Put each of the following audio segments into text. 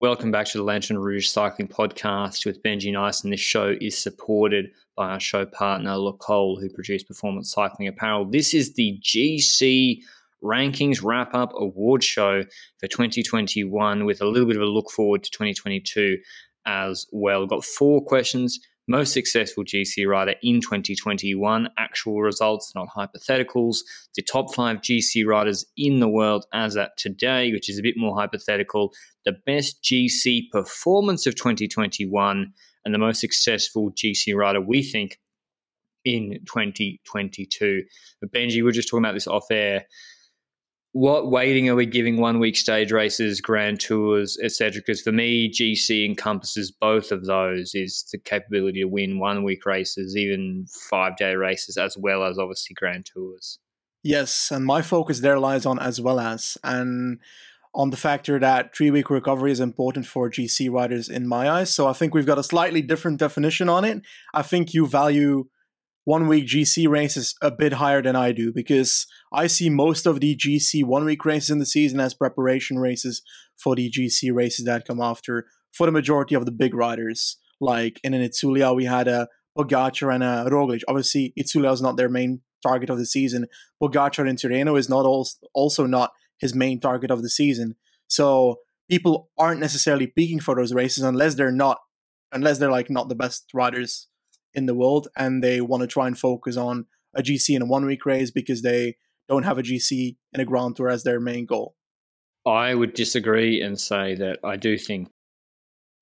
Welcome back to the Lanterne Rouge Cycling Podcast with Benji Naesen, and this show is supported by our show partner, Le Col, who produce performance cycling apparel. This is the GC Rankings Wrap Up Award Show for 2021 with a little bit of a look forward to 2022 as well. We've got four questions most successful GC rider in 2021. Actual results, not hypotheticals. The top five GC riders in the world as at today, which is a bit more hypothetical. The best GC performance of 2021 and the most successful GC rider we think in 2022. But Benji, we are just talking about this off air what weighting are we giving one week stage races, grand tours, etc.? Because for me, GC encompasses both of those is the capability to win one week races, even five day races, as well as obviously grand tours. Yes, and my focus there lies on as well as and on the factor that three week recovery is important for GC riders in my eyes. So I think we've got a slightly different definition on it. I think you value one week GC races a bit higher than I do because I see most of the GC one week races in the season as preparation races for the GC races that come after for the majority of the big riders. Like in an Itzulia, we had a Pogacar and a Roglic. Obviously, Itzulia is not their main target of the season. Pogacar in Tirreno is not also not his main target of the season. So people aren't necessarily peaking for those races unless they're not, unless they're like not the best riders in the world and they want to try and focus on a GC in a one week race because they don't have a GC in a Grand Tour as their main goal. I would disagree and say that I do think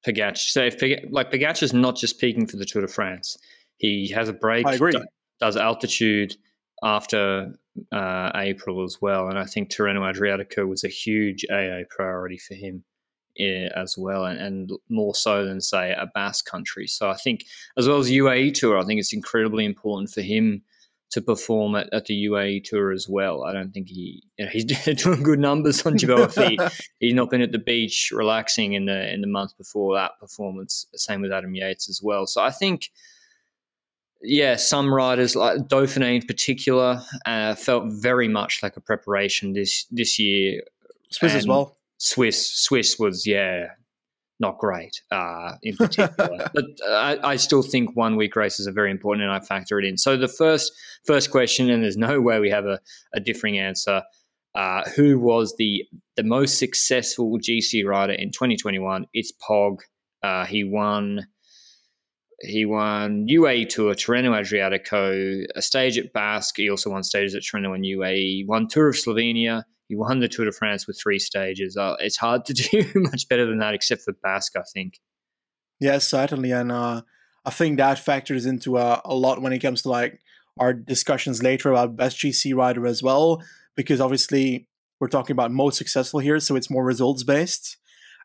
Pogacar. So if like Pogacar is not just peaking for the Tour de France, he has a break. I agree. Does altitude after uh, April as well, and I think Tirreno Adriatico was a huge AA priority for him as well, and, and, more so than say a Basque country. So I think, as well as UAE tour, I think it's incredibly important for him to perform at, at the UAE tour as well. I don't think he you know, he's doing good numbers on Jebel Hafeet. he's not been at the beach relaxing in the in the month before that performance. Same with Adam Yates as well. So I think. Yeah, some riders like Dauphiné in particular uh, felt very much like a preparation this this year. Swiss as well Swiss Swiss was yeah not great uh, in particular, but I, I, still think one week races are very important, and I factor it in. So the first first question, and there's no way we have a, a differing answer. Uh, who was the the most successful GC rider in 2021? It's Pog. Uh, he won. He won UAE Tour, Tirreno Adriatico, a stage at Basque. He also won stages at Tirreno and UAE. Won Tour of Slovenia, he won the Tour de France with three stages. Uh, it's hard to do much better than that, except for Basque, I think. Yes, certainly, and uh, I think that factors into uh, a lot when it comes to like our discussions later about best GC rider as well, because obviously we're talking about most successful here, so it's more results based.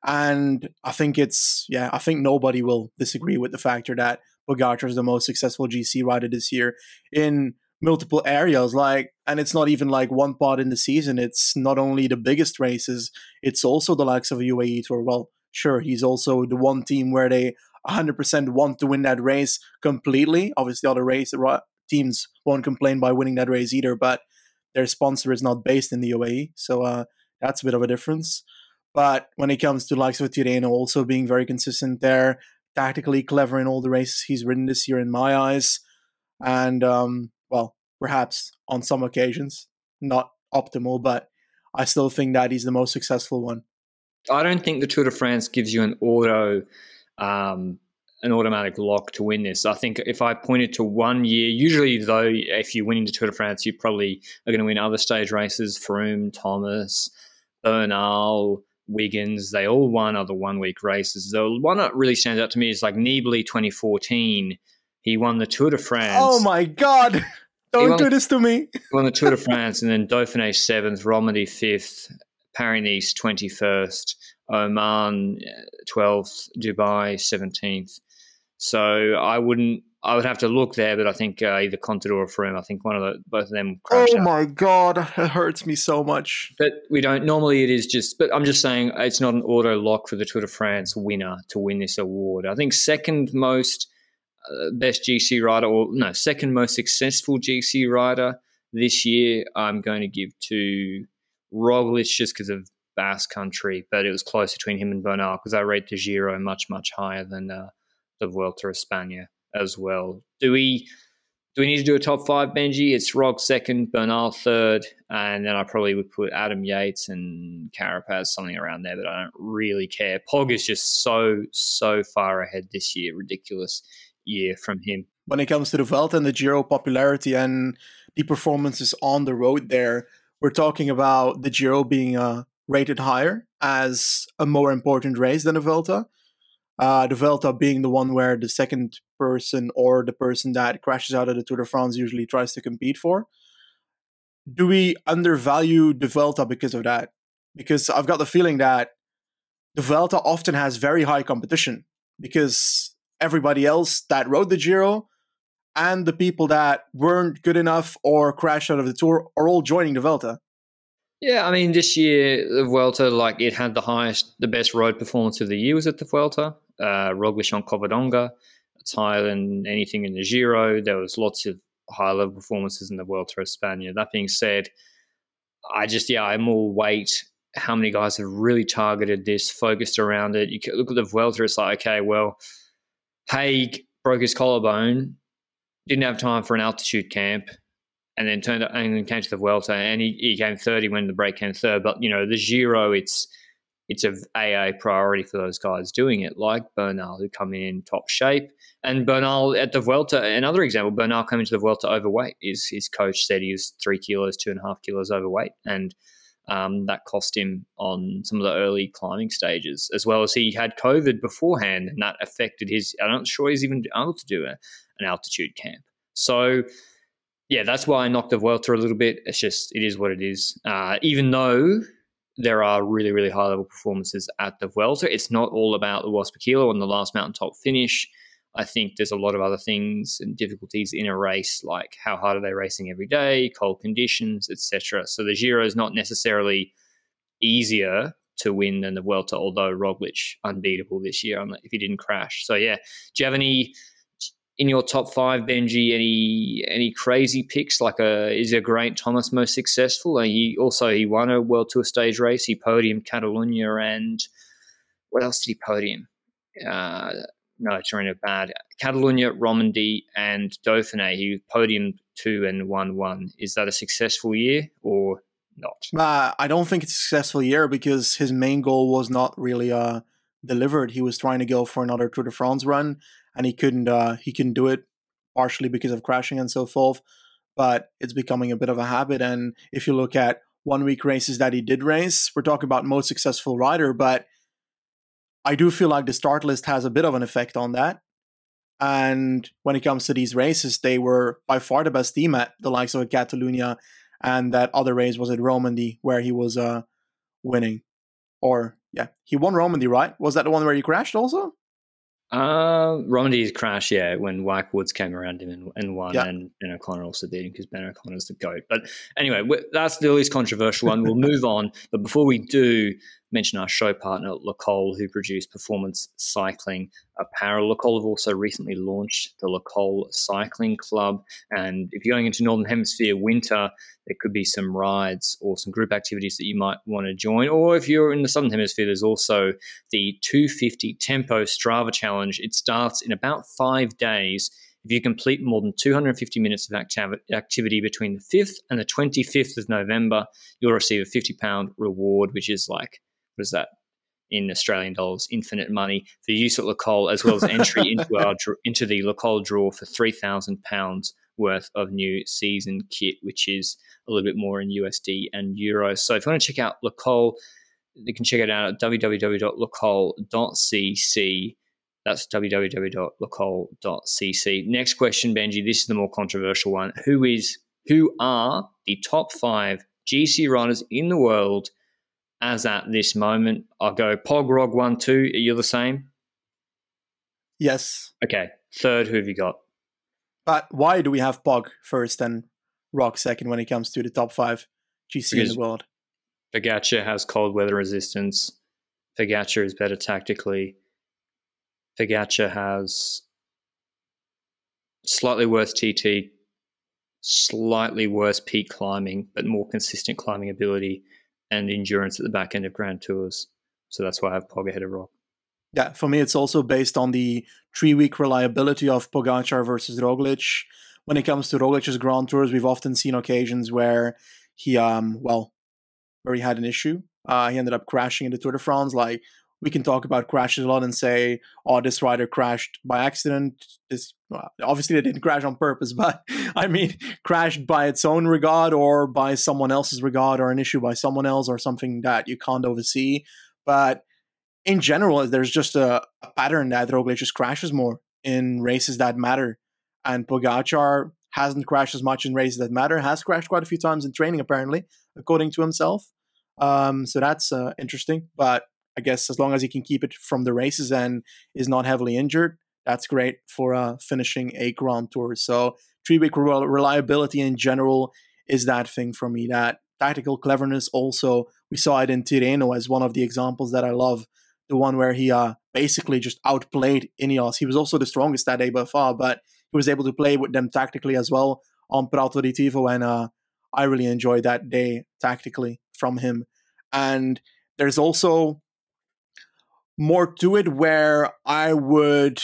And I think it's yeah, I think nobody will disagree with the factor that Pogacar is the most successful GC rider this year in multiple areas like and it's not even like one part in the season. It's not only the biggest races it's also the likes of UAE tour. Well sure he's also the one team where they 100% want to win that race completely. Obviously other race teams won't complain by winning that race either but their sponsor is not based in the UAE so uh, that's a bit of a difference. But when it comes to likes of Tirreno also being very consistent there tactically clever in all the races he's ridden this year in my eyes. And um, perhaps on some occasions not optimal, but I still think that he's the most successful one. I don't think the Tour de France gives you an auto, um, an automatic lock to win this. I think if I pointed to one year, usually though, if you win the Tour de France, you probably are going to win other stage races. Froome, Thomas, Bernal, Wiggins, they all won other one week races. The one that really stands out to me is like Nibali 2014. He won the Tour de France. Oh my God. Don't do this to me. won the Tour de France and then Dauphiné seventh, Romandie fifth, Paris Nice twenty first, Oman twelfth, Dubai seventeenth. So I wouldn't. I would have to look there, but I think uh, either Contador or Froome. I think one of the both of them. Oh out. my god, it hurts me so much. But we don't. Normally, it is just. But I'm just saying, it's not an auto lock for the Tour de France winner to win this award. I think second most uh, best GC rider, or no, second most successful GC rider this year, I'm going to give to Roglic just because of Basque Country, but it was close between him and Bernal because I rate the Giro much much higher than uh, the Vuelta of España as well. Do we? Do we need to do a top five, Benji? It's Rog second, Bernal third, and then I probably would put Adam Yates and Carapaz something around there, but I don't really care. Pog is just so, so far ahead this year. Ridiculous year from him. When it comes to the Vuelta and the Giro popularity and the performances on the road there, we're talking about the Giro being uh, rated higher as a more important race than the Vuelta. Uh, the Vuelta being the one where the second person or the person that crashes out of the Tour de France usually tries to compete for. Do we undervalue the Vuelta because of that? Because I've got the feeling that the Vuelta often has very high competition because everybody else that rode the Giro and the people that weren't good enough or crashed out of the Tour are all joining the Vuelta. Yeah, I mean, this year the Vuelta, like it had the highest, the best road performance of the year was at the Vuelta. Uh, Roglic on Covadonga, it's higher than anything in the Giro. There was lots of high level performances in the Vuelta of. That being said, I just yeah, I more weight how many guys have really targeted this, focused around it. You look at the Vuelta, it's like okay, well, Haig broke his collarbone, didn't have time for an altitude camp, and then turned and then came to the Vuelta, and he, he came thirty when the break came third. But you know the Giro, it's it's a AA priority for those guys doing it, like Bernal, who come in top shape. And Bernal at the Vuelta, another example, Bernal coming to the Vuelta overweight. His, his coach said he was three kilos, two and a half kilos overweight. And um, that cost him on some of the early climbing stages, as well as he had COVID beforehand, and that affected his. I'm not sure he's even able to do a, an altitude camp. So, yeah, that's why I knocked the Vuelta a little bit. It's just, it is what it is. Uh, even though there are really, really high level performances at the Vuelta, It's not all about the watts per kilo and the last mountaintop finish. I think there's a lot of other things and difficulties in a race, like how hard are they racing every day, cold conditions, etc. So the Giro is not necessarily easier to win than the Vuelta, although Roglic unbeatable this year if he didn't crash. So yeah, do you have any in your top five, Benji, any any crazy picks? Like, a, uh, is a Geraint Thomas most successful? And he also he won a World Tour stage race. He podiumed Catalunya and what else did he podium? Uh, no, it's running bad. Catalonia, Romandy, and Dauphiné. He podiumed two and won one. Is that a successful year or not? Uh, I don't think it's a successful year because his main goal was not really uh, delivered. He was trying to go for another Tour de France run and he couldn't uh, he couldn't do it partially because of crashing and so forth. But it's becoming a bit of a habit. And if you look at one week races that he did race, we're talking about most successful rider, but I do feel like the start list has a bit of an effect on that. And when it comes to these races, they were by far the best team at the likes of Catalunya, and that other race was at Romandy where he was uh, winning. Or yeah, he won Romandy, right? Was that the one where he crashed also? Uh, Romandy's crash, yeah, when Mike Woods came around him and, and won, yeah. and Ben O'Connor also beat him because Ben O'Connor's the GOAT. But anyway, that's the least controversial one. We'll move on. But before we do, mention our show partner, Le Col, who produce performance cycling apparel. Le Col have also recently launched the Le Col Cycling Club. And if you're going into Northern Hemisphere winter, there could be some rides or some group activities that you might want to join. Or if you're in the Southern Hemisphere, there's also the 250 Tempo Strava Challenge. It starts in about five days. If you complete more than 250 minutes of activity between the 5th and the 25th of November, you'll receive a £50 reward, which is like what is that in Australian dollars, infinite money for use at Le Col, as well as entry into our into the Le Col draw for three thousand pounds worth of new season kit, which is a little bit more in USD and euros. So if you want to check out Le Col, you can check it out at www.lecol.cc. That's www.lecol.cc. Next question, Benji. This is the more controversial one. Who is who are the top five GC riders in the world as at this moment. I'll go Pog Rog one two. Are you the same? Yes. Okay. Third, who have you got? But why do we have Pog first and Rog second when it comes to the top five GC because in the world? Pogacar has cold weather resistance. Pogacar is better tactically. Pogacar has slightly worse TT, slightly worse peak climbing, but more consistent climbing ability and endurance at the back end of Grand Tours. So that's why I have Pog ahead of Rog. Yeah, for me, it's also based on the three week reliability of Pogacar versus Roglic. When it comes to Roglic's Grand Tours, we've often seen occasions where he, um, well, where he had an issue. Uh, he ended up crashing in the Tour de France. Like we can talk about crashes a lot and say, "Oh, this rider crashed by accident." This well, obviously they didn't crash on purpose, but I mean, crashed by its own regard or by someone else's regard or an issue by someone else or something that you can't oversee. But in general, there's just a, a pattern that Roglic just crashes more in races that matter, and Pogacar hasn't crashed as much in races that matter. Has crashed quite a few times in training, apparently, according to himself. Um, so that's uh, interesting, but I guess as long as he can keep it from the races and is not heavily injured, that's great for uh, finishing a Grand Tour. So three week reliability in general is that thing for me. That tactical cleverness also we saw it in Tirreno as one of the examples that I love. The one where he uh, basically just outplayed Ineos. He was also the strongest that day by far, but he was able to play with them tactically as well on Prato di Tivo, and uh, I really enjoyed that day tactically from him. And there's also more to it where I would,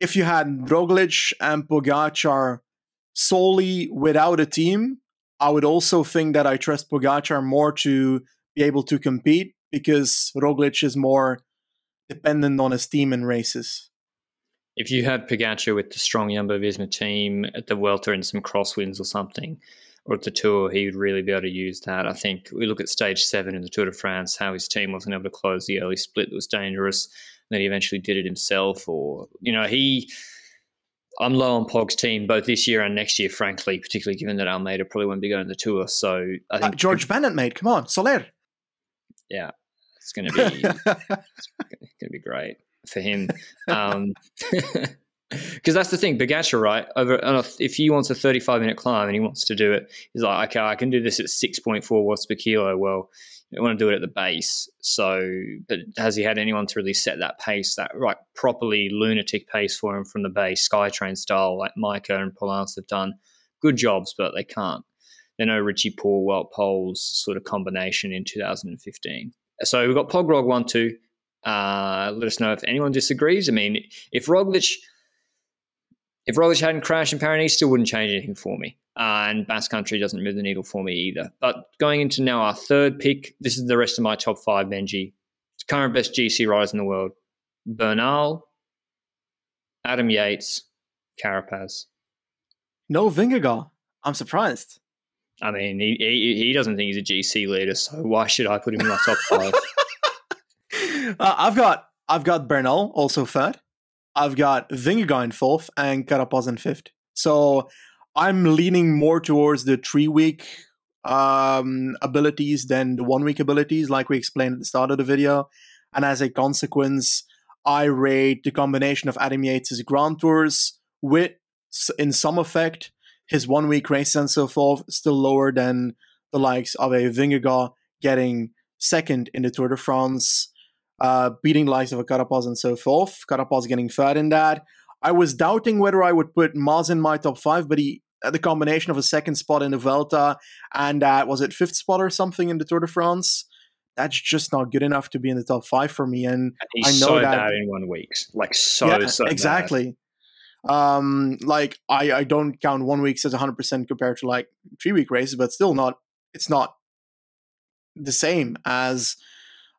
if you had Roglic and Pogacar solely without a team, I would also think that I trust Pogacar more to be able to compete because Roglic is more dependent on his team in races. If you had Pogacar with the strong Jumbo Visma team at the Vuelta and some crosswinds or something, at the Tour, he would really be able to use that. I think we look at stage seven in the Tour de France, how his team wasn't able to close the early split that was dangerous. And then he eventually did it himself, or you know, he. I'm low on Pog's team both this year and next year, frankly, particularly given that Almeida probably won't be going to the tour. So I think uh, George Bennett, mate, come on, Soler. Yeah, it's going to be it's going to be great for him. Um, because that's the thing, Pogacar, right? Over if he wants a 35 minute climb and he wants to do it, he's like, okay, I can do this at 6.4 watts per kilo. Well, you want to do it at the base. So, but has he had anyone to really set that pace, that right properly lunatic pace for him from the base, Skytrain style, like Majka and Polanc have done good jobs, but they can't. They know Richie Porte, Wout Poels sort of combination in 2015. So we've got Pogrog one two. Uh, let us know if anyone disagrees. I mean, if Roglic if Roglic hadn't crashed in Paris, still wouldn't change anything for me. Uh, and Basque Country doesn't move the needle for me either. But going into now our third pick, this is the rest of my top five, Benji. Current best GC riders in the world. Bernal, Adam Yates, Carapaz. No Vingegaard. I'm surprised. I mean, he, he, he doesn't think he's a GC leader, so why should I put him in my top five? uh, I've got I've got Bernal also third. I've got Vingegaard in fourth and Carapaz in fifth. So I'm leaning more towards the three week um, abilities than the one week abilities, like we explained at the start of the video. And as a consequence, I rate the combination of Adam Yates' Grand Tours with, in some effect, his one week race and so forth, still lower than the likes of a Vingegaard getting second in the Tour de France uh, beating likes of a Carapaz and so forth. Carapaz getting third in that. I was doubting whether I would put Mas in my top five, but he uh, the combination of a second spot in the Vuelta and uh, was it fifth spot or something in the Tour de France. That's just not good enough to be in the top five for me. And, and I know so that in one week, like so yeah, so exactly. Bad. Um, like I I don't count one week as hundred percent compared to like three week races, but still not. It's not the same as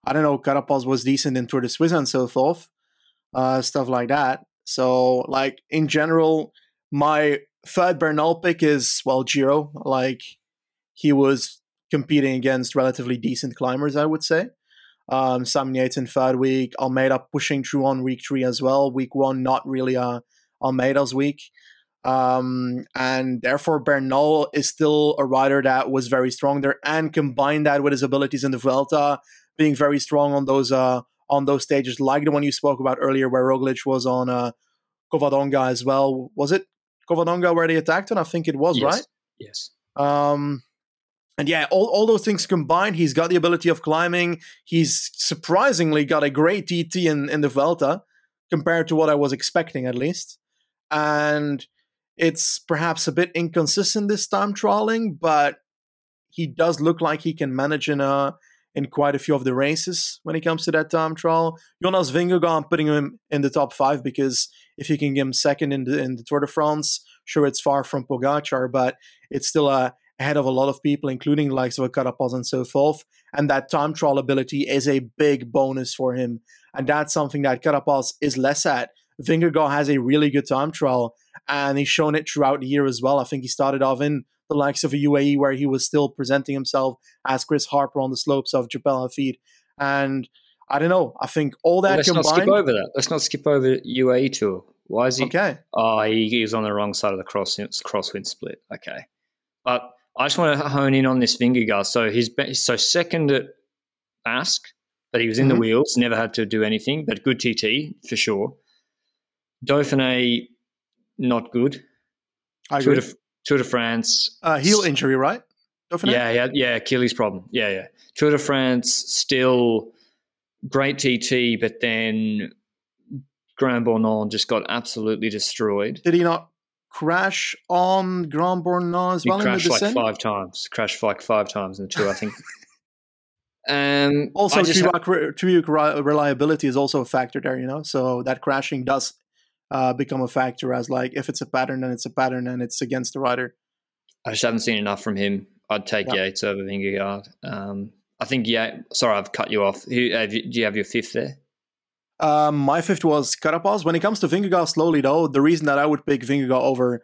I don't know, Carapaz was decent in Tour de Suisse and so forth, uh, stuff like that. So, like in general, my third Bernal pick is well Giro. Like he was competing against relatively decent climbers, I would say. Um, Sam Yates in third week, Almeida pushing through on week three as well. Week one, not really uh, Almeida's week. Um, and therefore, Bernal is still a rider that was very strong there and combine that with his abilities in the Vuelta being very strong on those uh, on those stages, like the one you spoke about earlier, where Roglic was on uh, Covadonga as well. Was it Covadonga where they attacked him? I think it was, yes. right? Yes. Um, and yeah, all, all those things combined, he's got the ability of climbing. He's surprisingly got a great TT in, in the Vuelta compared to what I was expecting, at least. And it's perhaps a bit inconsistent this time trawling, but he does look like he can manage in a in quite a few of the races when it comes to that time trial. Jonas Vingegaard, putting him in the top five because if you can get him second in the in the Tour de France, sure it's far from Pogacar, but it's still uh, ahead of a lot of people, including likes of Carapaz and so forth. And that time trial ability is a big bonus for him, and that's something that Carapaz is less at. Vingegaard has a really good time trial, and he's shown it throughout the year as well. I think he started off in the likes of a UAE where he was still presenting himself as Chris Harper on the slopes of Jebel Hafeet. And I don't know. I think all that well, let's combined. not skip over that. Let's not skip over UAE tour. Why is he? Okay. Oh, he, was on the wrong side of the cross crosswind split. Okay, but I just want to hone in on this finger Vingegaard. So he's so second at Basque, but he was in mm-hmm. the wheels, never had to do anything, but good TT for sure. Dauphiné, not good. I agree. Tour de, Tour de France. Uh, heel injury, right? Yeah, yeah, yeah. Achilles problem. Yeah, yeah. Tour de France, still great TT, but then Grand Bornand just got absolutely destroyed. Did he not crash on Grand Bornand as he well? He crashed like five times. Crashed like five times in the tour, I think. um, also, Triuc ha- reliability is also a factor there, you know. So that crashing does uh, become a factor as like if it's a pattern, and it's a pattern, and it's against the rider. I just haven't seen enough from him. I'd take yeah. Yates over Vingegaard. Um, I think yeah. Sorry, I've cut you off. Who do you have your fifth there? Um, my fifth was Carapaz. When it comes to Vingegaard, slowly though, the reason that I would pick Vingegaard over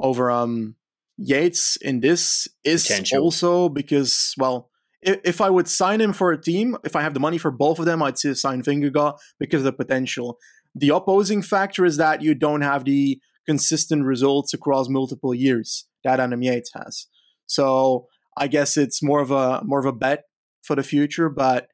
over um, Yates in this is Potential. also because well, if, I would sign him for a team, if I have the money for both of them, I'd sign Vingegaard because of the potential. The opposing factor is that you don't have the consistent results across multiple years that Adam Yates has. So I guess it's more of a more of a bet for the future. But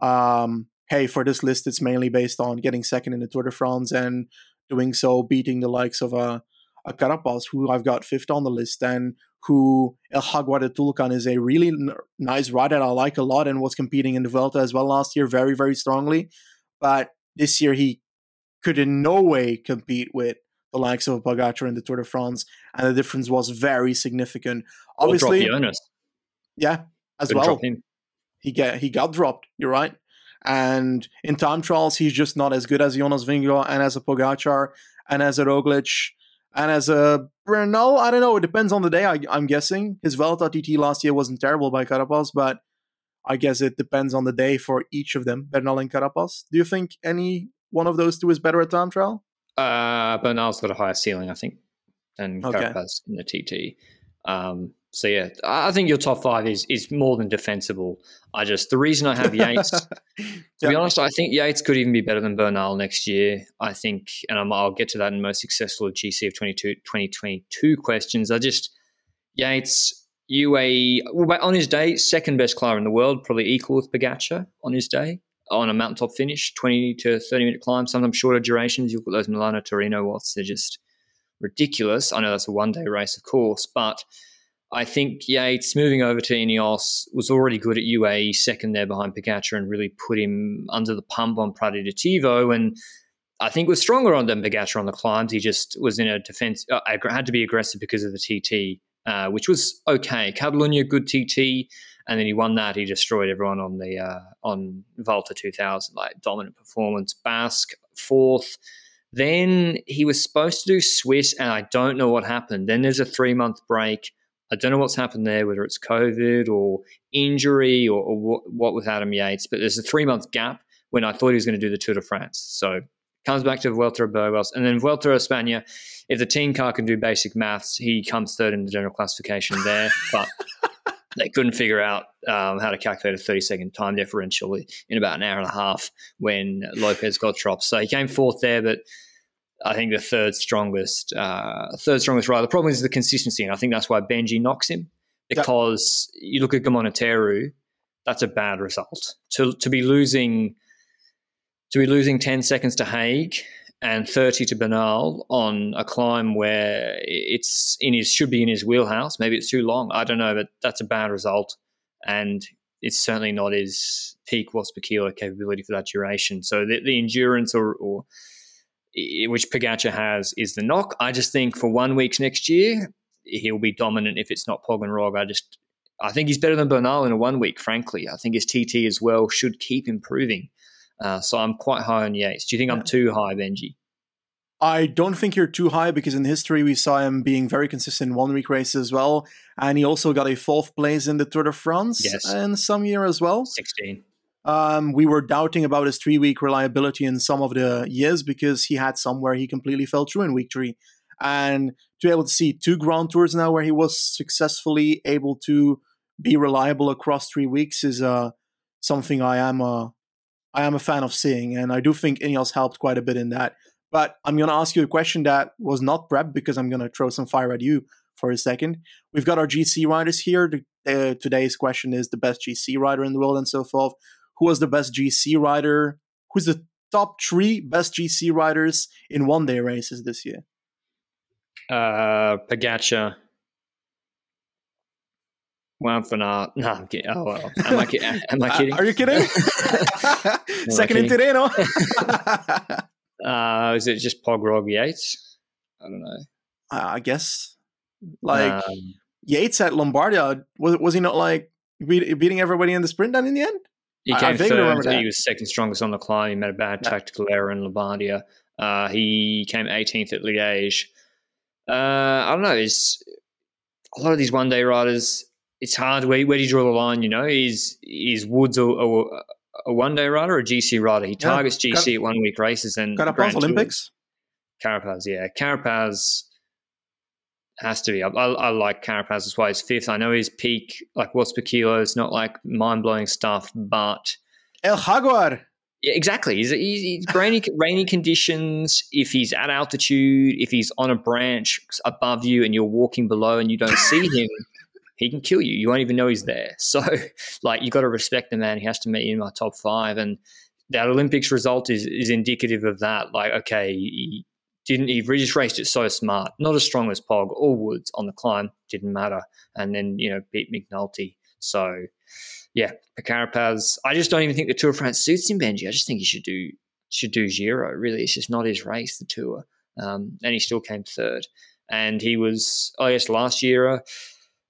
um, hey, for this list, it's mainly based on getting second in the Tour de France and doing so, beating the likes of a, a Carapaz, who I've got fifth on the list, and who El Jaguar de Tulcan is a really n- nice rider that I like a lot and was competing in the Vuelta as well last year very, very strongly. But this year he could in no way compete with the likes of Pogacar in the Tour de France, and the difference was very significant. Obviously, yeah, as Couldn't well. He get he got dropped. You're right. And in time trials, he's just not as good as Jonas Vingegaard and as a Pogacar and as a Roglic and as a Bernal. I don't know. It depends on the day. I, am guessing his Vuelta TT last year wasn't terrible by Carapaz, but I guess it depends on the day for each of them, Bernal and Carapaz. Do you think any one of those two is better at time trial? Uh, Bernal's got a higher ceiling, I think, than okay. Carapaz in the TT. Um, so yeah, I think your top five is is more than defensible. I just the reason I have Yates, to yeah. be honest, I think Yates could even be better than Bernal next year. I think, and i will get to that in most successful GC of 22, 2022 questions. I just Yates UAE well, on his day, second best climber in the world, probably equal with Pogacar on his day on a mountaintop finish, 20 to 30 minute climb, sometimes shorter durations. You've got those Milano Torino watts, they're just ridiculous. I know that's a one day race, of course, but I think Yates moving over to Ineos was already good at UAE, second there behind Pogacar, and really put him under the pump on Prati di Tivo. And I think was stronger on than Pogacar on the climbs. He just was in a defense, uh, had to be aggressive because of the TT, uh, which was okay. Catalunya, good TT and then he won that. He destroyed everyone on the uh, on Vallter 2000, like dominant performance. Basque fourth. Then he was supposed to do Swiss, and I don't know what happened. Then there's a three month break. I don't know what's happened there, whether it's COVID or injury or, or what, what, with Adam Yates. But there's a three month gap when I thought he was going to do the Tour de France. So comes back to Vuelta a Burgos, and then Vuelta a España. If the team car can do basic maths, he comes third in the general classification there. But they couldn't figure out um, how to calculate a 30 second time differential in about an hour and a half when Lopez got dropped. So he came fourth there, but I think the third strongest, uh, third strongest rider. The problem is the consistency, and I think that's why Benji knocks him because yep. you look at Gamoniteiru, that's a bad result. To to be losing, to be losing ten seconds to Haig and 30 to Bernal on a climb where it's in his should be in his wheelhouse. Maybe it's too long. I don't know, but that's a bad result, and it's certainly not his peak watts per kilo capability for that duration. So the, the endurance or, or which Pogacar has is the knock. I just think for one week next year he'll be dominant if it's not Pog and Rog. I just I think he's better than Bernal in a one week, frankly. I think his TT as well should keep improving. Uh, so I'm quite high on Yates. Do you think yeah. I'm too high, Benji? I don't think you're too high because in history we saw him being very consistent in one week races as well. And he also got a fourth place in the Tour de France yes. in some year as well. 16. Um, we were doubting about his three week reliability in some of the years because he had some where he completely fell through in week three. And to be able to see two Grand Tours now where he was successfully able to be reliable across three weeks is uh, something I am a, I am a fan of seeing. And I do think Ineos helped quite a bit in that. But I'm going to ask you a question that was not prepped because I'm going to throw some fire at you for a second. We've got our GC riders here. The, uh, today's question is the best GC rider in the world and so forth. Who was the best GC rider? Who's the top three best GC riders in one day races this year? Uh, Pogacar. One for not. No, I'm kidding. Oh, well. Am I, am I kidding? are you kidding? Second in today, no? Uh, is it just Pogrog Yates? I don't know. Uh, I guess like um, Yates at Lombardia was was he not like beat, beating everybody in the sprint then in the end? He came I, I third. He was second strongest on the climb. He made a bad yeah. tactical error in Lombardia. Uh, he came 18th at Liège. Uh, I don't know. Is a lot of these one day riders. It's hard. Where, where do you draw the line? You know, is is Woods a, a, a one day rider or a GC rider. He targets yeah, GC at one week races and Carapaz Olympics. Carapaz, yeah, Carapaz has to be. I, I, I like Carapaz as well. He's fifth. I know his peak, like what's per kilo, is not like mind blowing stuff, but El Jaguar. Yeah, exactly. He's, he's, he's rainy, rainy conditions. If he's at altitude, if he's on a branch above you and you're walking below and you don't see him, he can kill you. You won't even know he's there. So, like, you got to respect the man. He has to meet you in my top five. And that Olympics result is, is indicative of that. Like, okay, he didn't, he just raced it so smart. Not as strong as Pog or Woods on the climb, didn't matter. And then, you know, beat McNulty. So, yeah, Carapaz. I just don't even think the Tour of France suits him, Benji. I just think he should do should do Giro. Really, it's just not his race, the Tour. Um, and he still came third. And he was, I guess, last year.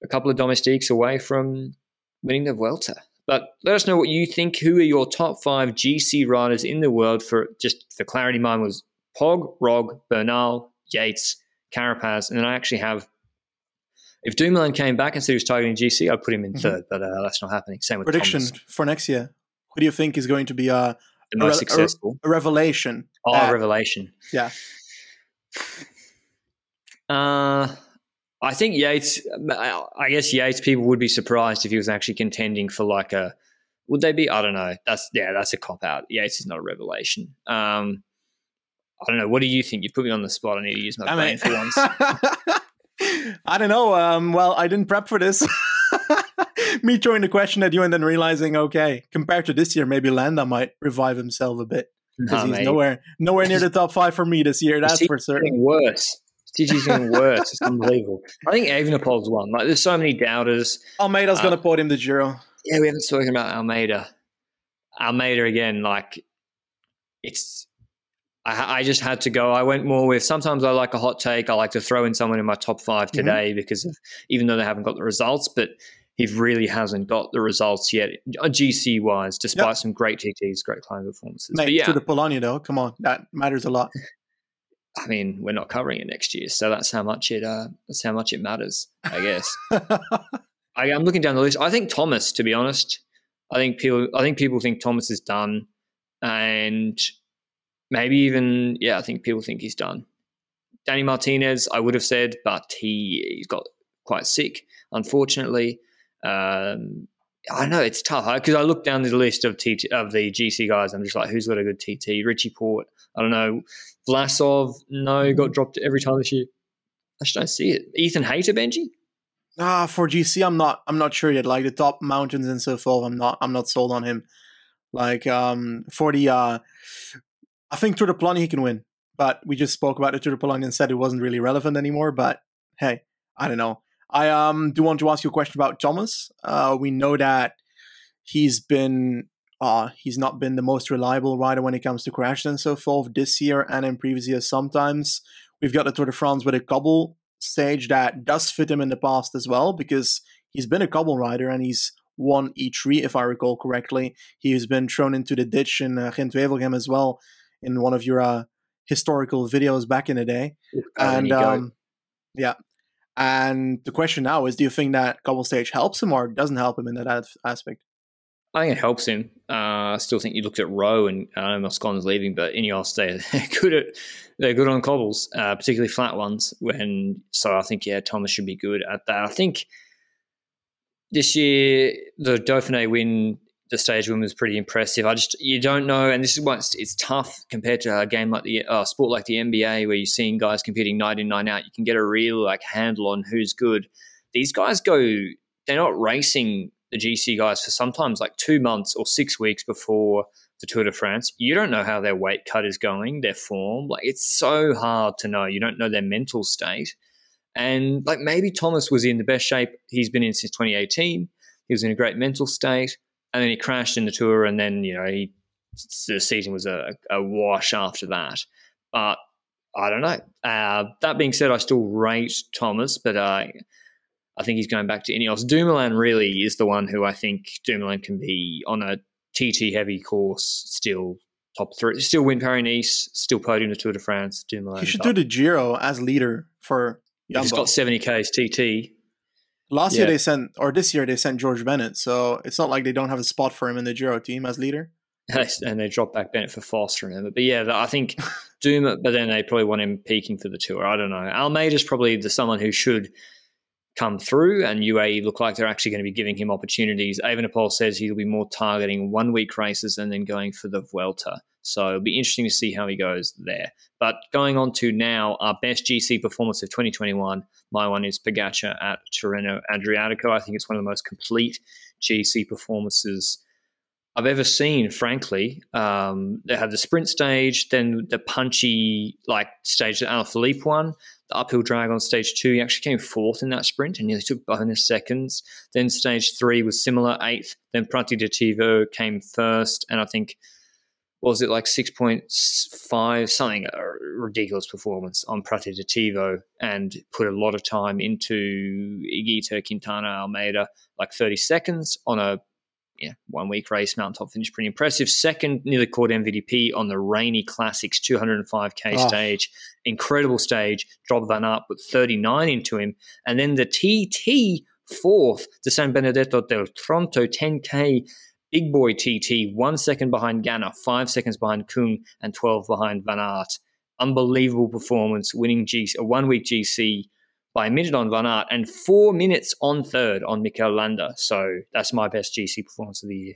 A couple of domestiques away from winning the Vuelta. But let us know what you think. Who are your top five GC riders in the world? For just for clarity, mine was Pog, Rog, Bernal, Yates, Carapaz, and then I actually have. If Dumoulin came back and said he was targeting GC, I'd put him in mm-hmm. third, but uh, that's not happening. Same with prediction Thomas. for next year. Who do you think is going to be uh, the most a, successful? A, a revelation. Oh, uh, revelation. Yeah. Uh, I think Yates. I guess Yates people would be surprised if he was actually contending for like a. Would they be? I don't know. That's yeah, that's a cop out. Yates is not a revelation. Um, I don't know. What do you think? You put me on the spot. I need to use my I brain mean, for once. I don't know. Um, well, I didn't prep for this. me throwing the question at you and then realizing, okay, compared to this year, maybe Landa might revive himself a bit because he's mate. nowhere nowhere near the top five for me this year. That's for certain. Worse. TG's even worse. It's unbelievable. I think Evenepoel's won. Like, there's so many doubters. Almeida's uh, going to put him the Giro. Yeah, we haven't spoken about Almeida. Almeida again, like it's. I, I, just had to go. I went more with. Sometimes I like a hot take. I like to throw in someone in my top five mm-hmm. today mm-hmm. because of even though they haven't got the results, but he really hasn't got the results yet, GC wise, despite yep. some great TTs, great climbing performances. Mate, but yeah. to the Polonia though, come on, that matters a lot. I mean, we're not covering it next year, so that's how much it uh, that's how much it matters, I guess. I, am looking down the list. I think Thomas, to be honest, I think people, I think people think Thomas is done, and maybe even yeah, I think people think he's done. Danny Martinez, I would have said, but he he's got quite sick, unfortunately. Um, I know it's tough because I look down the list of TT, of the GC guys. I'm just like, who's got a good TT? Richie Porte. I don't know. Vlasov, no, got dropped every time this year. I just don't see it. Ethan Hayter, Benji. Ah, for GC, I'm not. I'm not sure yet. Like the top mountains and so forth, I'm not. I'm not sold on him. Like um for the, uh I think Tour de Pologne he can win, but we just spoke about the Tour de Pologne and said it wasn't really relevant anymore. But hey, I don't know. I um do want to ask you a question about Thomas. Uh, we know that he's been uh, he's not been the most reliable rider when it comes to crashes and so forth this year and in previous years. Sometimes we've got the Tour de France with a couple stage that does fit him in the past as well because he's been a cobble rider and he's won E3, if I recall correctly. He's been thrown into the ditch in uh, Gent-Wevelgem as well in one of your uh, historical videos back in the day. and um, yeah. And the question now is do you think that cobble stage helps him or doesn't help him in that aspect? I think it helps him. Uh, I still think you looked at Rowe and I know Moscon's leaving, but Ineos they're, they're good at they're good on cobbles, uh, particularly flat ones. When so I think yeah, Thomas should be good at that. I think this year the Dauphiné win, the stage win was pretty impressive. I just you don't know, and this is why it's, it's tough compared to a game like the uh, sport like the NBA where you're seeing guys competing night in night out. You can get a real like handle on who's good. These guys go. They're not racing the GC guys for sometimes like two months or six weeks before the Tour de France. You don't know how their weight cut is going, their form. Like it's so hard to know. You don't know their mental state. And like maybe Thomas was in the best shape he's been in since 2018. He was in a great mental state, and then he crashed in the tour, and then you know he the season was a, a wash after that. But I don't know. Uh, that being said, I still rate Thomas, but uh, I think he's going back to Ineos. Dumoulin really is the one who I think Dumoulin can be on a TT heavy course still top three, still win Paris Nice, still podium the Tour de France. Dumoulin. He should do the Giro as leader for Jumbo. He's got 70 Ks TT. Last yeah. year they sent, or this year they sent George Bennett, so it's not like they don't have a spot for him in the Giro team as leader. and they dropped back Bennett for Foster, remember? But yeah, I think Doom, but then they probably want him peaking for the tour. I don't know. Almeida's probably the someone who should come through, and UAE look like they're actually going to be giving him opportunities. Evenepoel says he'll be more targeting one week races and then going for the Vuelta. So it'll be interesting to see how he goes there. But going on to now, our best GC performance of 2021. My one is Pogacar at Tirreno Adriatico. I think it's one of the most complete GC performances I've ever seen, frankly. Um, they had the sprint stage, then the punchy like stage that Alaphilippe won, the uphill drag on stage two. He actually came fourth in that sprint and nearly took bonus seconds. Then stage three was similar, eighth. Then Prati di Tivo came first, and I think was it like 6.5 something a ridiculous performance on Prati di Tivo and put a lot of time into Higuita Quintana Almeida like 30 seconds on a yeah, one week race, mountaintop finish, pretty impressive. Second, nearly caught MVP on the Rainy Classics 205k oh. stage. Incredible stage. Drop Van Aert with 39 into him. And then the TT fourth to San Benedetto del Tronto 10k big boy TT, one second behind Ganna, five seconds behind Kung, and 12 behind Van Aert. Unbelievable performance, winning G- a one week GC by a minute on Van Aert and four minutes on third on Mikel Landa. So that's my best GC performance of the year.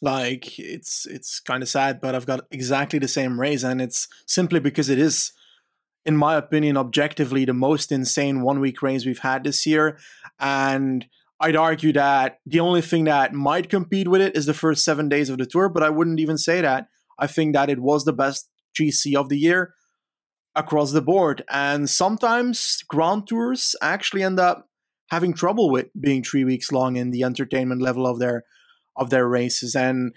Like it's it's kind of sad, but I've got exactly the same race, and it's simply because it is, in my opinion, objectively the most insane one week race we've had this year. And I'd argue that the only thing that might compete with it is the first seven days of the tour, but I wouldn't even say that. I think that it was the best GC of the year across the board. And sometimes Grand Tours actually end up having trouble with being three weeks long in the entertainment level of their of their races. And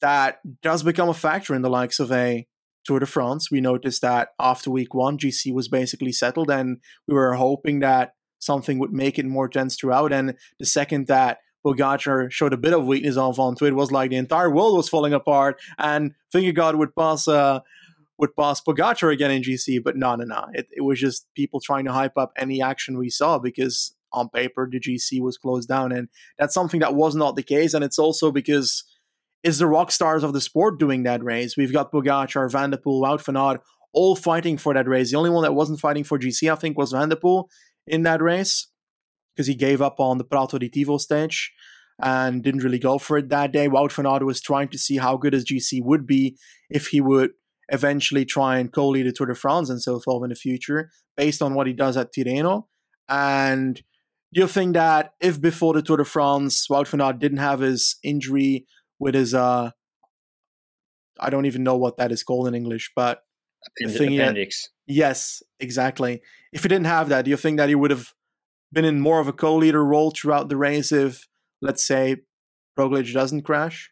that does become a factor in the likes of a Tour de France. We noticed that after week one, GC was basically settled, and we were hoping that something would make it more tense throughout. And the second that Pogacar showed a bit of weakness on Ventoux, it was like the entire world was falling apart, and thinking God would pass uh, would pass Pogacar again in GC, but no, no, no. It, it was just people trying to hype up any action we saw because on paper the GC was closed down, and that's something that was not the case. And it's also because is the rock stars of the sport doing that race? We've got Pogacar, Van der Poel, Wout van Aert, all fighting for that race. The only one that wasn't fighting for GC, I think, was Van der Poel in that race because he gave up on the Prato di Tivo stage and didn't really go for it that day. Wout van Aert was trying to see how good his GC would be if he would eventually try and co-lead the Tour de France and so forth in the future based on what he does at Tirreno. And do you think that if before the Tour de France, Wout van Aert didn't have his injury with his, uh, I don't even know what that is called in English, but Append- appendix. Yes, exactly. If he didn't have that, do you think that he would have been in more of a co-leader role throughout the race if, let's say, Roglic doesn't crash?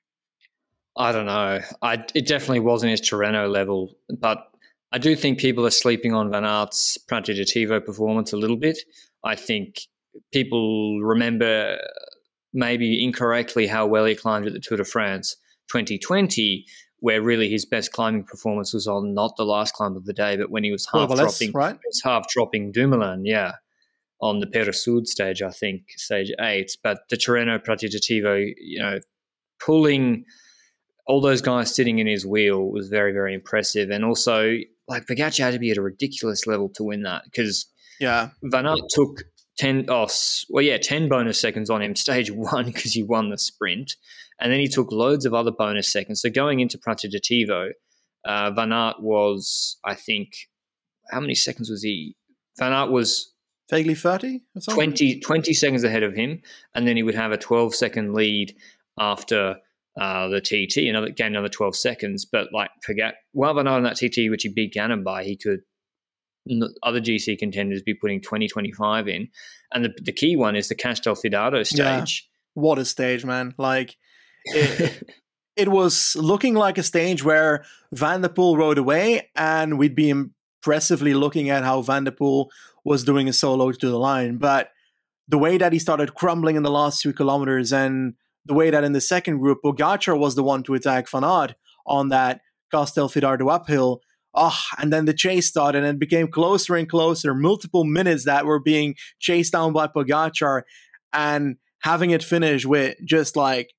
I don't know. I it definitely wasn't his Tirreno level, but I do think people are sleeping on Van Aert's Prati di Tivo performance a little bit. I think people remember maybe incorrectly how well he climbed at the Tour de France 2020, where really his best climbing performance was on not the last climb of the day, but when he was half dropping, right? was half dropping Dumoulin, yeah, on the Peyresourde stage, I think stage eight. But the Tirreno Prati di Tivo, you know, pulling all those guys sitting in his wheel was very, very impressive. And also, like, Pogacar had to be at a ridiculous level to win that because yeah, Van Aert took 10, oh, well, yeah, 10 bonus seconds on him stage one because he won the sprint. And then he took loads of other bonus seconds. So going into Prati di Tivo, uh, Van Aert was, I think, how many seconds was he? Van Aert was vaguely 30 20, 20 seconds ahead of him. And then he would have a 12 second lead after uh, the TT, another gain another 12 seconds. But like forget, while Van Aert on that TT, which he beat Ganna by, he could other GC contenders be putting 2025 in. And the, the key one is the Castelfidardo stage. Yeah. What a stage, man. Like, it, it was looking like a stage where Van der Poel rode away, and we'd be impressively looking at how Van der Poel was doing a solo to the line. But the way that he started crumbling in the last two kilometers and the way that in the second group, Pogacar was the one to attack Aert on that Castelfidardo uphill. Oh, and then the chase started and it became closer and closer, multiple minutes that were being chased down by Pogacar and having it finish with just like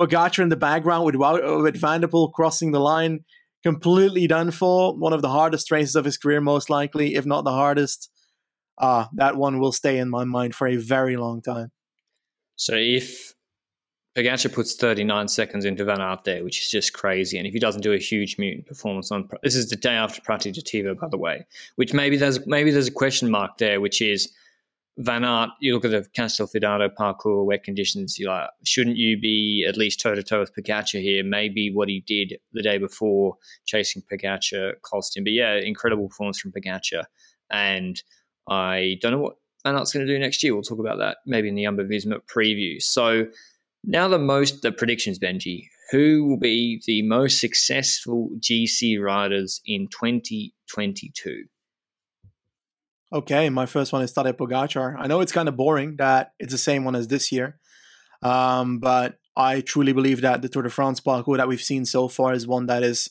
Pogacar in the background with, with Van der Poel crossing the line, completely done for. One of the hardest races of his career, most likely, if not the hardest. Uh, that one will stay in my mind for a very long time. So if Pogacar puts 39 seconds into Van there, which is just crazy. And if he doesn't do a huge mutant performance on this is the day after Prati di Tivo, by the way, which maybe there's maybe there's a question mark there, which is Van Aert. You look at the Castelfidardo parkour, wet conditions. you're like, shouldn't you be at least toe to toe with Pogacar here? Maybe what he did the day before chasing Pogacar cost him. But yeah, incredible performance from Pogacar, and I don't know what Van Aert's going to do next year. We'll talk about that maybe in the Jumbo Visma preview. So now, the most the predictions, Benji. Who will be the most successful GC riders in 2022? Okay, my first one is Tadej Pogacar. I know it's kind of boring that it's the same one as this year, um, but I truly believe that the Tour de France parcours that we've seen so far is one that is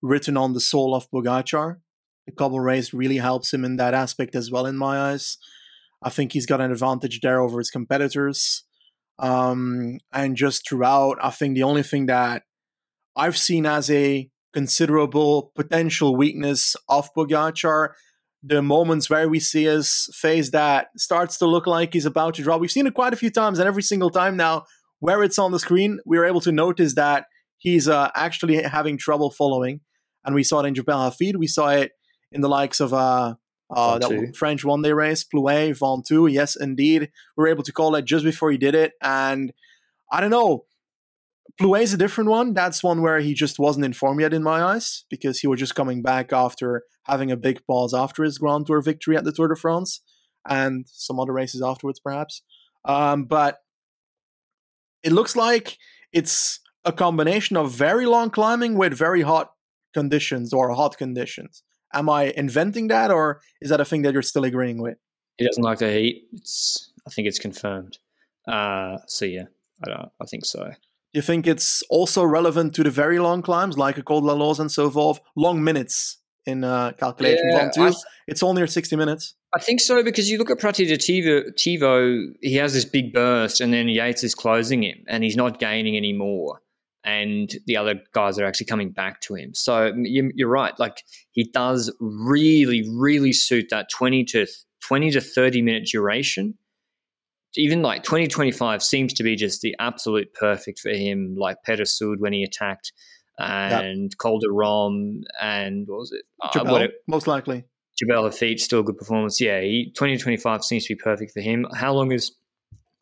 written on the soul of Pogacar. The cobble race really helps him in that aspect as well, in my eyes. I think he's got an advantage there over his competitors. Um, and just throughout, I think the only thing that I've seen as a considerable potential weakness of Pogacar, the moments where we see his face that starts to look like he's about to drop. We've seen it quite a few times, and every single time now, where it's on the screen, we are able to notice that he's uh, actually having trouble following. And we saw it in Jebel Hafeet. We saw it in the likes of uh, uh, that French one day race, Plouay, Ventoux. Yes, indeed. We were able to call it just before he did it. And I don't know. Plouay is a different one. That's one where he just wasn't informed yet in my eyes because he was just coming back after having a big pause after his Grand Tour victory at the Tour de France and some other races afterwards, perhaps. Um, but it looks like it's a combination of very long climbing with very hot conditions or hot conditions. Am I inventing that, or is that a thing that you're still agreeing with? He doesn't like the heat. It's I think it's confirmed. Uh, so yeah, I don't. I think so. You think it's also relevant to the very long climbs, like a Col de la Loze and so forth, long minutes in uh, calculation yeah, th- it's only 60 minutes. I think so because you look at Praticativo, Tivo, he has this big burst, and then Yates is closing him, and he's not gaining any more and the other guys are actually coming back to him. So you're right. Like he does really, really suit that 20 to 20 to 30 minute duration. Even like 2025 seems to be just the absolute perfect for him. Like Peyresourde when he attacked and yep. Col and what was it? Jebel, uh, most likely. Jebel Hafeet, still a good performance. Yeah, he, 2025 seems to be perfect for him. How long is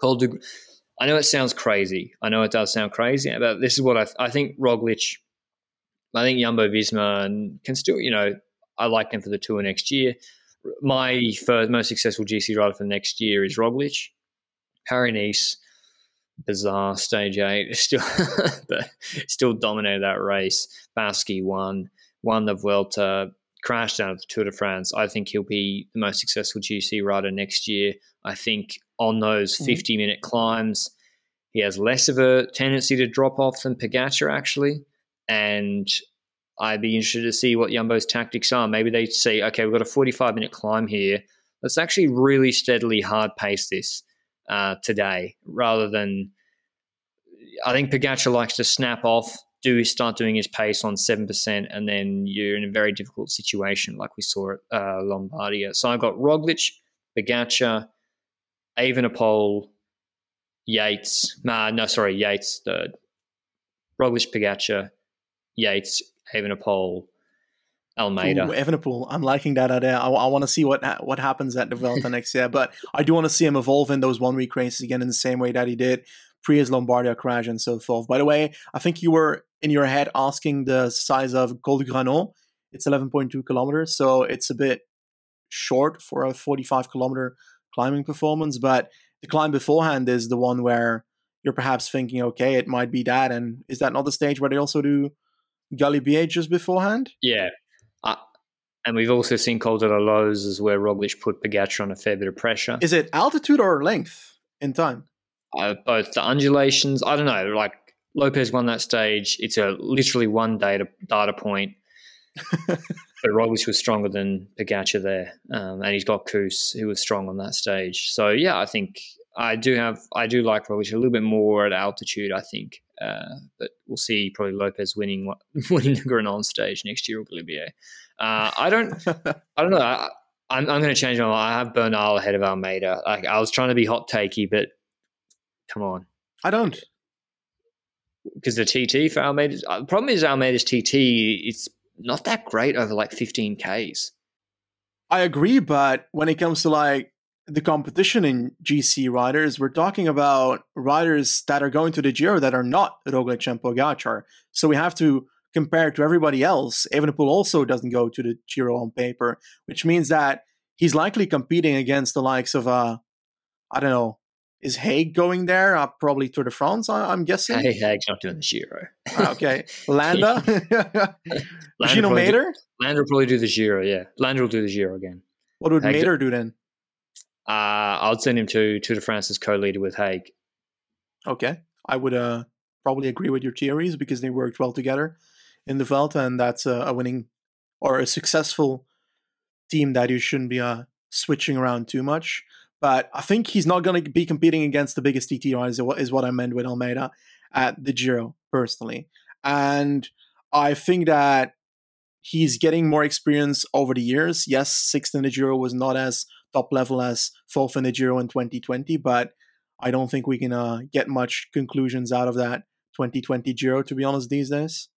Col de I know it sounds crazy. I know it does sound crazy, but this is what I, I think Roglic, I think Jumbo Visma can still, you know, I like them for the tour next year. My first, most successful GC rider for next year is Roglic. Paris-Nice, bizarre stage eight, still, still dominated that race. Baski won, won the Vuelta, crashed out of the Tour de France. I think he'll be the most successful GC rider next year. I think on those mm-hmm. 50 minute climbs, he has less of a tendency to drop off than Pogacar actually. And I'd be interested to see what Jumbo's tactics are. Maybe they say, okay, we've got a 45 minute climb here. Let's actually really steadily hard pace this uh, today rather than. I think Pogacar likes to snap off, do start doing his pace on 7%, and then you're in a very difficult situation like we saw at uh, Lombardia. So I've got Roglic, Pogacar, Evenepoel, Yates. Nah, no, sorry, Yates third. Roglic, Pogacar, Yates, Evenepoel, Almeida. Ooh. I'm liking that idea. I, I want to see what what happens at the next year, but I do want to see him evolve in those one week races again in the same way that he did pre his Lombardia crash and so forth. By the way, I think you were in your head asking the size of Col du Granon. It's 11.2 kilometers, so it's a bit short for a 45 kilometer climbing performance, but the climb beforehand is the one where you're perhaps thinking, okay, it might be that. And is that not the stage where they also do Galibier just beforehand? Yeah. Uh, and we've also seen Col de la Loze as where Roglic put Pogacar on a fair bit of pressure. Is it altitude or length in time? Uh, both the undulations. I don't know. Like Lopez won that stage. It's a literally one data data point. but Roglic was stronger than Pogacar there, um, and he's got Kuss, who was strong on that stage. So yeah, I think I do have I do like Roglic a little bit more at altitude. I think, uh, but we'll see. Probably Lopez winning winning the Granon stage next year or Galibier. Uh, I don't I don't know. I, am I'm, I'm going to change my mind. I have Bernal ahead of Almeida. Like I was trying to be hot takey, but come on. I don't because the TT for Almeida. Uh, the problem is Almeida's TT. It's not that great over like 15 Ks. I agree, but when it comes to like the competition in GC riders, we're talking about riders that are going to the Giro that are not Roglic and Pogacar. So we have to compare to everybody else. Evenepoel also doesn't go to the Giro on paper, which means that he's likely competing against the likes of, uh, I don't know, is Haig going there? Uh, probably Tour de France, I, am guessing. Hey, Haig's not doing the Giro. Ah, okay. Landa? Gino Mäder? Landa will probably do the Giro, yeah. Landa will do the Giro again. What would Haig do then? Uh, I'd send him to Tour de France as co-leader with Haig. Okay. I would uh, probably agree with your theories because they worked well together in the Vuelta, and that's a, a winning or a successful team that you shouldn't be uh, switching around too much. But I think he's not going to be competing against the biggest TT riders, is what I meant with Almeida at the Giro, personally. And I think that he's getting more experience over the years. Yes, sixth in the Giro was not as top level as fourth in the Giro in 2020, but I don't think we can uh, get much conclusions out of that 2020 Giro, to be honest, these days.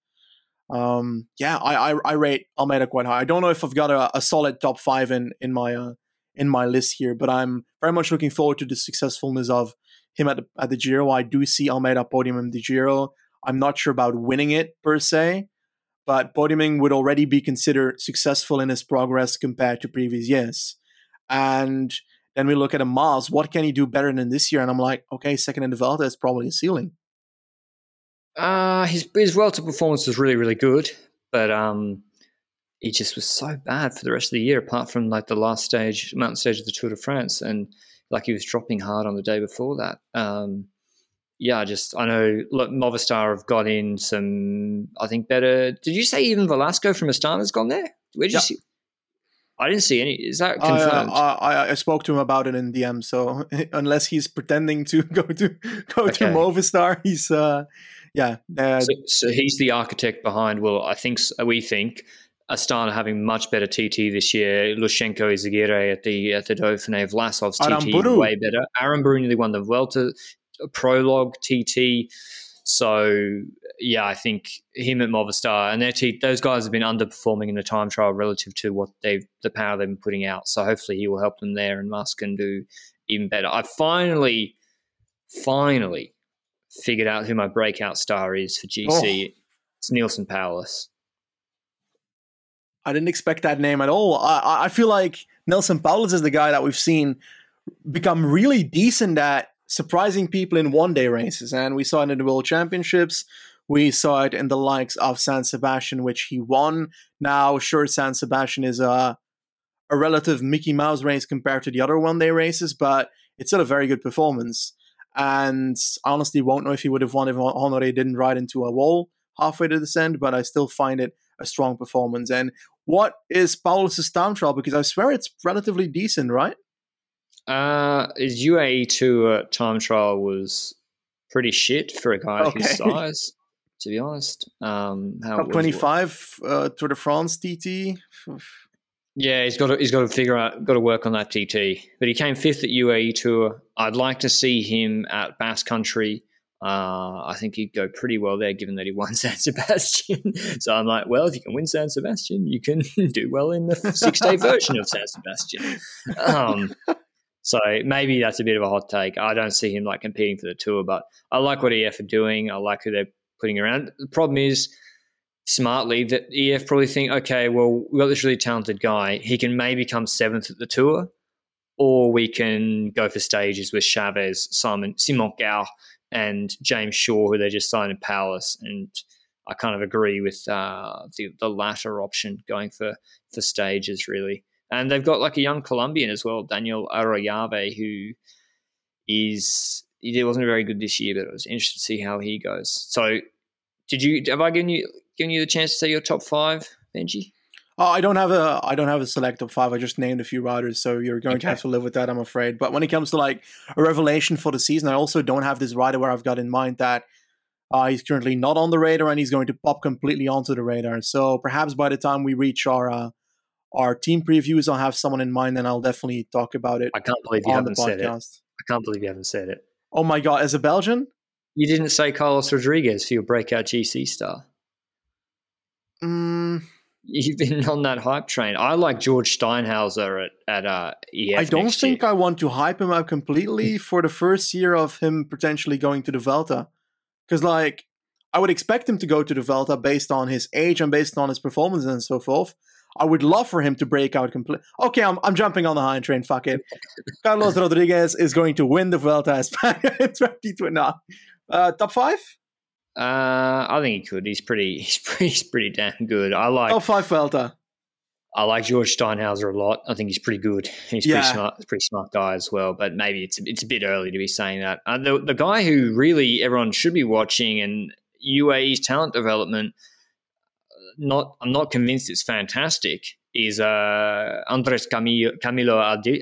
Um, yeah, I, I, I rate Almeida quite high. I don't know if I've got a, a solid top five in in my uh, in my list here, but I'm very much looking forward to the successfulness of him at the, at the Giro. I do see Almeida podium in the Giro. I'm not sure about winning it per se, but podiuming would already be considered successful in his progress compared to previous years. And then we look at a Mas. What can he do better than this year? And I'm like, okay, second in the Vuelta is probably a ceiling. Uh, his his Vuelta performance was really really good, but um, he just was so bad for the rest of the year, apart from like the last stage, mountain stage of the Tour de France, and like he was dropping hard on the day before that. Um, yeah, I just I know look, Movistar have got in some, I think better. Did you say even Velasco from Astana's gone there? Where did yep. you see? I didn't see any. Is that uh, confirmed? I, I, I, spoke to him about it in DM. So unless he's pretending to go to go okay. to Movistar, he's uh, yeah. Uh, so, so, he's the architect behind. Well, I think we think Astana having much better TT this year. Lutsenko Izagirre at the at the Dauphiné. Vlasov's TT Aramburu. way better. Aramburu nearly won the Vuelta prologue TT. So yeah, I think him at Movistar and their t- those guys have been underperforming in the time trial relative to what they've the power they've been putting out. So hopefully he will help them there, and Musk can do even better. I finally, finally figured out who my breakout star is for GC. Oh. It's Neilson Powless. I didn't expect that name at all. I, I feel like Neilson Powless is the guy that we've seen become really decent at surprising people in one day races. And we saw it in the World Championships. We saw it in the likes of San Sebastian, which he won. Now, sure, San Sebastian is a a relative Mickey Mouse race compared to the other one day races, but it's still a very good performance. And honestly, won't know if he would have won if Honore didn't ride into a wall halfway to the descent, but I still find it a strong performance. And what is Powless' time trial? Because I swear it's relatively decent, right? Uh, his UAE tour time trial was pretty shit for a guy okay. his size. To be honest, um, how twenty five uh, Tour de France TT. Yeah, he's got to he's got to figure out got to work on that TT. But he came fifth at UAE Tour. I'd like to see him at Basque Country. Uh, I think he'd go pretty well there, given that he won San Sebastian. so I'm like, well, if you can win San Sebastian, you can do well in the six day version of San Sebastian. Um, so maybe that's a bit of a hot take. I don't see him like competing for the tour, but I like what EF are doing. I like who they're putting around. The problem is smartly that EF probably think, okay, well, we've got this really talented guy. He can maybe come seventh at the tour, or we can go for stages with Chaves, Simon, Simon Gau, and James Shaw, who they just signed in Palace. And I kind of agree with uh, the, the latter option, going for, for stages, really. And they've got like a young Colombian as well, Daniel Arroyave, who is he wasn't very good this year, but it was interesting to see how he goes. So, did you have I given you given you the chance to say your top five, Benji? Oh, I don't have a I don't have a select top five. I just named a few riders, so you're going okay. to have to live with that, I'm afraid. But when it comes to like a revelation for the season, I also don't have this rider where I've got in mind that uh, he's currently not on the radar and he's going to pop completely onto the radar. So perhaps by the time we reach our uh, our team previews, I'll have someone in mind, and I'll definitely talk about it. I can't believe you haven't said it. I can't believe you haven't said it. Oh my god! As a Belgian, you didn't say Carlos Rodriguez for your breakout GC star. Mm. You've been on that hype train. I like George Steinhauser at at uh, EF. I don't think year. I want to hype him up completely for the first year of him potentially going to the Vuelta, because like I would expect him to go to the Vuelta based on his age and based on his performance and so forth. I would love for him to break out completely. Okay, I'm, I'm jumping on the high train. Fuck it. Carlos Rodriguez is going to win the Vuelta España in 2020. Uh, top five? Uh, I think he could. He's pretty. He's pretty. He's pretty damn good. I like. Oh, Vuelta. I like George Steinhauser a lot. I think he's pretty good. He's yeah. pretty smart. Pretty smart guy as well. But maybe it's it's a bit early to be saying that. Uh, the the guy who really everyone should be watching and UAE's talent development. Not, I'm not convinced it's fantastic. Is uh, Andres Camilo, Camilo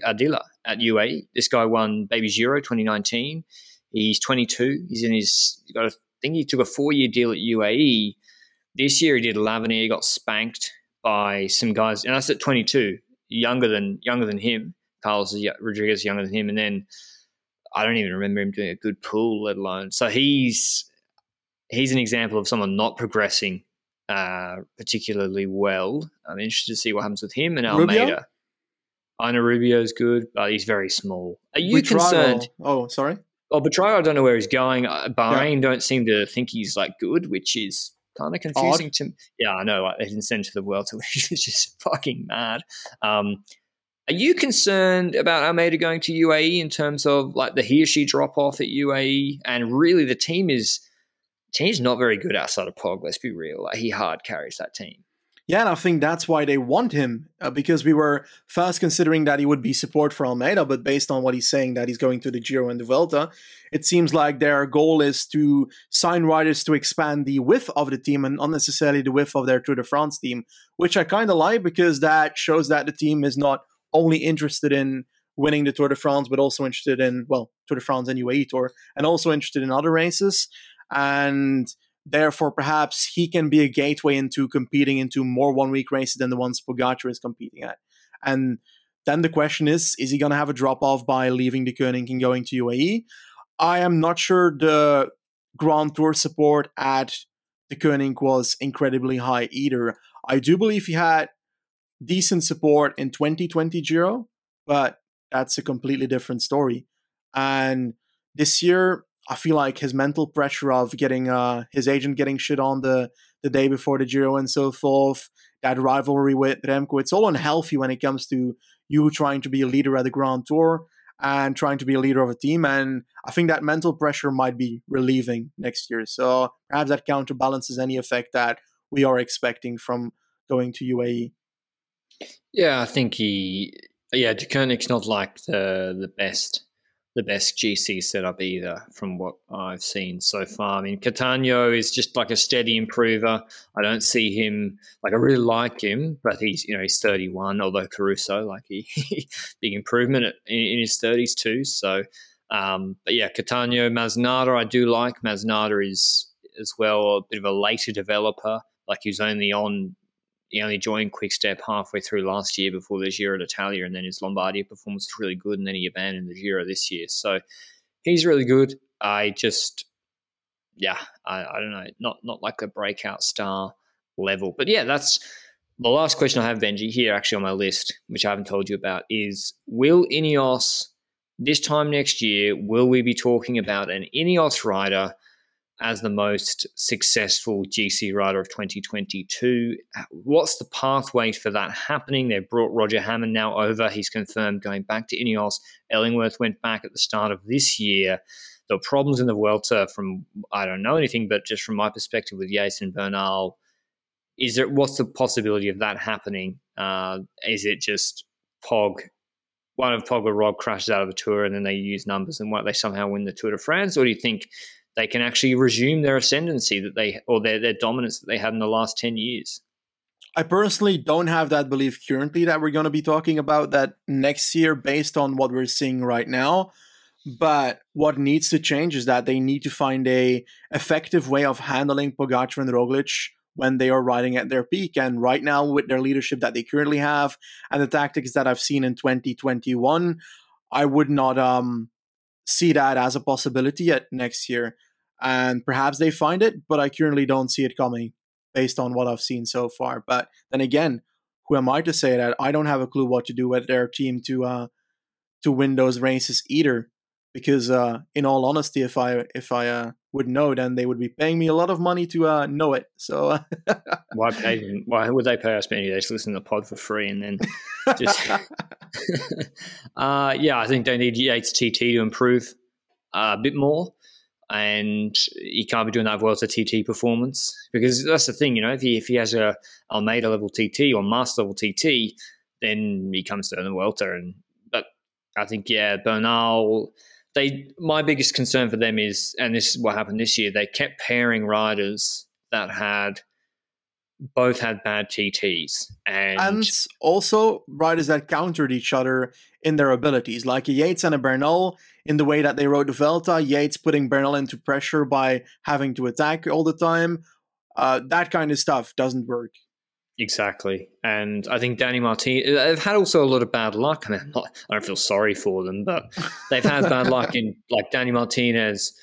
Ardila at UAE? This guy won Baby Giro 2019. He's 22. He's in his got a think he took a four year deal at UAE. This year he did L'avenir, he got spanked by some guys, and that's at 22, younger than younger than him. Carlos Rodriguez younger than him, and then I don't even remember him doing a good pool, let alone. So he's he's an example of someone not progressing uh, particularly well. I'm interested to see what happens with him and Almeida. Rubio? I know Rubio's good, but he's very small. Are you Which concerned? Rival? Oh, sorry. Oh, Betrayal, I don't know where he's going. Uh, Bahrain yeah. don't seem to think he's like good, which is kind of confusing Odd. to me. Yeah, I know. Like, they didn't send to the world, which is just fucking mad. Um, are you concerned about Almeida going to UAE in terms of like the he or she drop off at UAE? And really, the team is team's not very good outside of Pog. Let's be real. Like, he hard carries that team. Yeah, and I think that's why they want him uh, because we were first considering that he would be support for Almeida, but based on what he's saying that he's going to the Giro and the Vuelta, it seems like their goal is to sign riders to expand the width of the team and not necessarily the width of their Tour de France team, which I kind of like because that shows that the team is not only interested in winning the Tour de France, but also interested in well Tour de France and UAE Tour, and also interested in other races. And Therefore, perhaps he can be a gateway into competing into more one week races than the ones Pogacar is competing at. And then the question is is he going to have a drop off by leaving the Koenig and going to UAE? I am not sure the Grand Tour support at the Koenig was incredibly high either. I do believe he had decent support in 2020 Giro, but that's a completely different story. And this year, I feel like his mental pressure of getting uh, his agent getting shit on the the day before the Giro and so forth, that rivalry with Remco, it's all unhealthy when it comes to you trying to be a leader at the Grand Tour. and trying to be a leader of a team. And I think that mental pressure might be relieving next year. So perhaps that counterbalances any effect that we are expecting from going to UAE. Yeah, I think he. Yeah, Koenig's not like the the best the best GC setup either, from what I've seen so far. I mean, Cattaneo is just like a steady improver. I don't see him like I really like him, but he's you know he's 31. Although Caruso, like he big improvement in, in his 30s too. So, um, but yeah, Cattaneo, Masnada, I do like. Masnada is as well a bit of a later developer. Like he was only on he only joined Quickstep halfway through last year before the Giro d'Italia, and then his Lombardia performance was really good, and then he abandoned the Giro this year. So he's really good. I just, yeah, I, I don't know, not not like a breakout star level, but yeah, that's the last question I have, Benji, here actually on my list, which I haven't told you about, is will Ineos this time next year, will we be talking about an Ineos rider as the most successful GC rider of 2022. What's the pathway for that happening? They've brought Roger Hammond now over. He's confirmed going back to Ineos. Ellingworth went back at the start of this year. The problems in the Vuelta, from I don't know anything, but just from my perspective with Yates and Bernal, is there what's the possibility of that happening? Uh, is it just Pog one of Pog or Rog crashes out of the tour and then they use numbers and what they somehow win the Tour de France? Or do you think they can actually resume their ascendancy that they or their, their dominance that they had in the last 10 years. I personally don't have that belief currently that we're going to be talking about that next year based on what we're seeing right now. But what needs to change is that they need to find a effective way of handling Pogacar and Roglic when they are riding at their peak. And right now, with their leadership that they currently have and the tactics that I've seen in 2021, I would not um see that as a possibility yet next year. And perhaps they find it, but I currently don't see it coming based on what I've seen so far. But then again, who am I to say that? I don't have a clue what to do with their team to uh to win those races either. Because uh in all honesty, if I if I uh would know, then they would be paying me a lot of money to uh, know it. So why pay them? Why would they pay us money? They just listen to the pod for free and then just. uh, yeah, I think they need Yates TT to improve uh, a bit more, and he can't be doing that well a TT performance because that's the thing, you know. If he if he has a Almeida level TT or Master level TT, then he comes to the Vuelta, and but I think yeah, Bernal they my biggest concern for them is, and this is what happened this year, they kept pairing riders that had both had bad TTs and, and also riders that countered each other in their abilities, like a Yates and a Bernal in the way that they rode the Vuelta. Yates putting Bernal into pressure by having to attack all the time. Uh, that kind of stuff doesn't work. Exactly, and I think Danny Martin. Uh, they've had also a lot of bad luck. I mean, not, I don't feel sorry for them, but they've had bad luck in like Danny Martinez.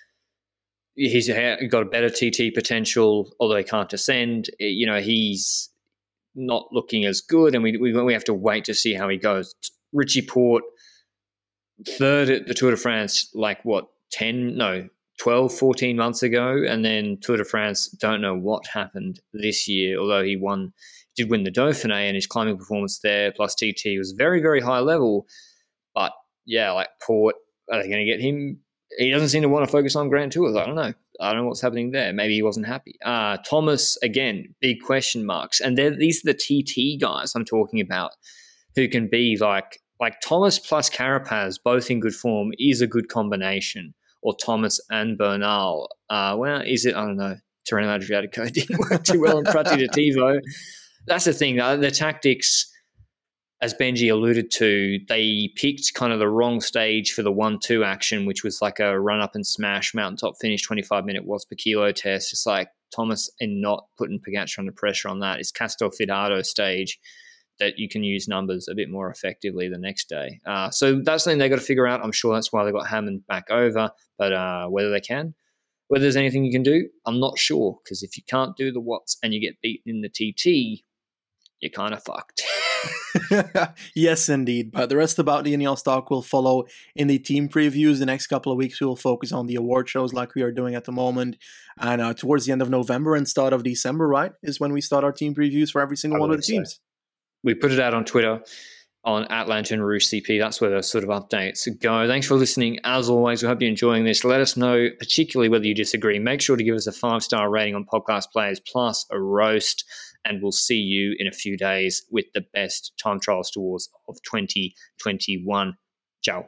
He's got a better TT potential, although he can't descend. You know, he's not looking as good, and we we, we have to wait to see how he goes. Richie Porte, third at the Tour de France, like what ten? No, 12, 14 months ago, and then Tour de France. Don't know what happened this year, although he won did win the Dauphiné and his climbing performance there plus TT was very, very high level. But yeah, like Porte, are they going to get him? He doesn't seem to want to focus on Grand Tours. I don't know. I don't know what's happening there. Maybe he wasn't happy. Uh, Thomas, again, big question marks. And these are the TT guys I'm talking about who can be like, like Thomas plus Carapaz, both in good form, is a good combination. Or Thomas and Bernal. Uh, well, is it? I don't know. Tirreno Adriatico didn't work too well in Prati di Tivo that's the thing. Uh, the tactics, as Benji alluded to, they picked kind of the wrong stage for the one-two action, which was like a run-up and smash mountaintop finish, twenty-five minute watts per kilo test. It's like Thomas and not putting Pogacar under pressure on that. It's Castelfidardo stage that you can use numbers a bit more effectively the next day. Uh, so that's something they got to figure out. I'm sure that's why they got Hammond back over, but uh, whether they can, whether there's anything you can do, I'm not sure because if you can't do the watts and you get beaten in the TT, you're kind of fucked. yes, indeed. But the rest about the NEL stock will follow in the team previews. The next couple of weeks, we will focus on the award shows like we are doing at the moment. And uh, towards the end of November and start of December, right, is when we start our team previews for every single I one of the teams. So. We put it out on Twitter on Atlanta and Roosh CP. That's where those sort of updates go. Thanks for listening. As always, we hope you're enjoying this. Let us know, particularly whether you disagree. Make sure to give us a five star rating on Podcast Players Plus, a roast and we'll see you in a few days with the best time trials tours of 2021. Ciao.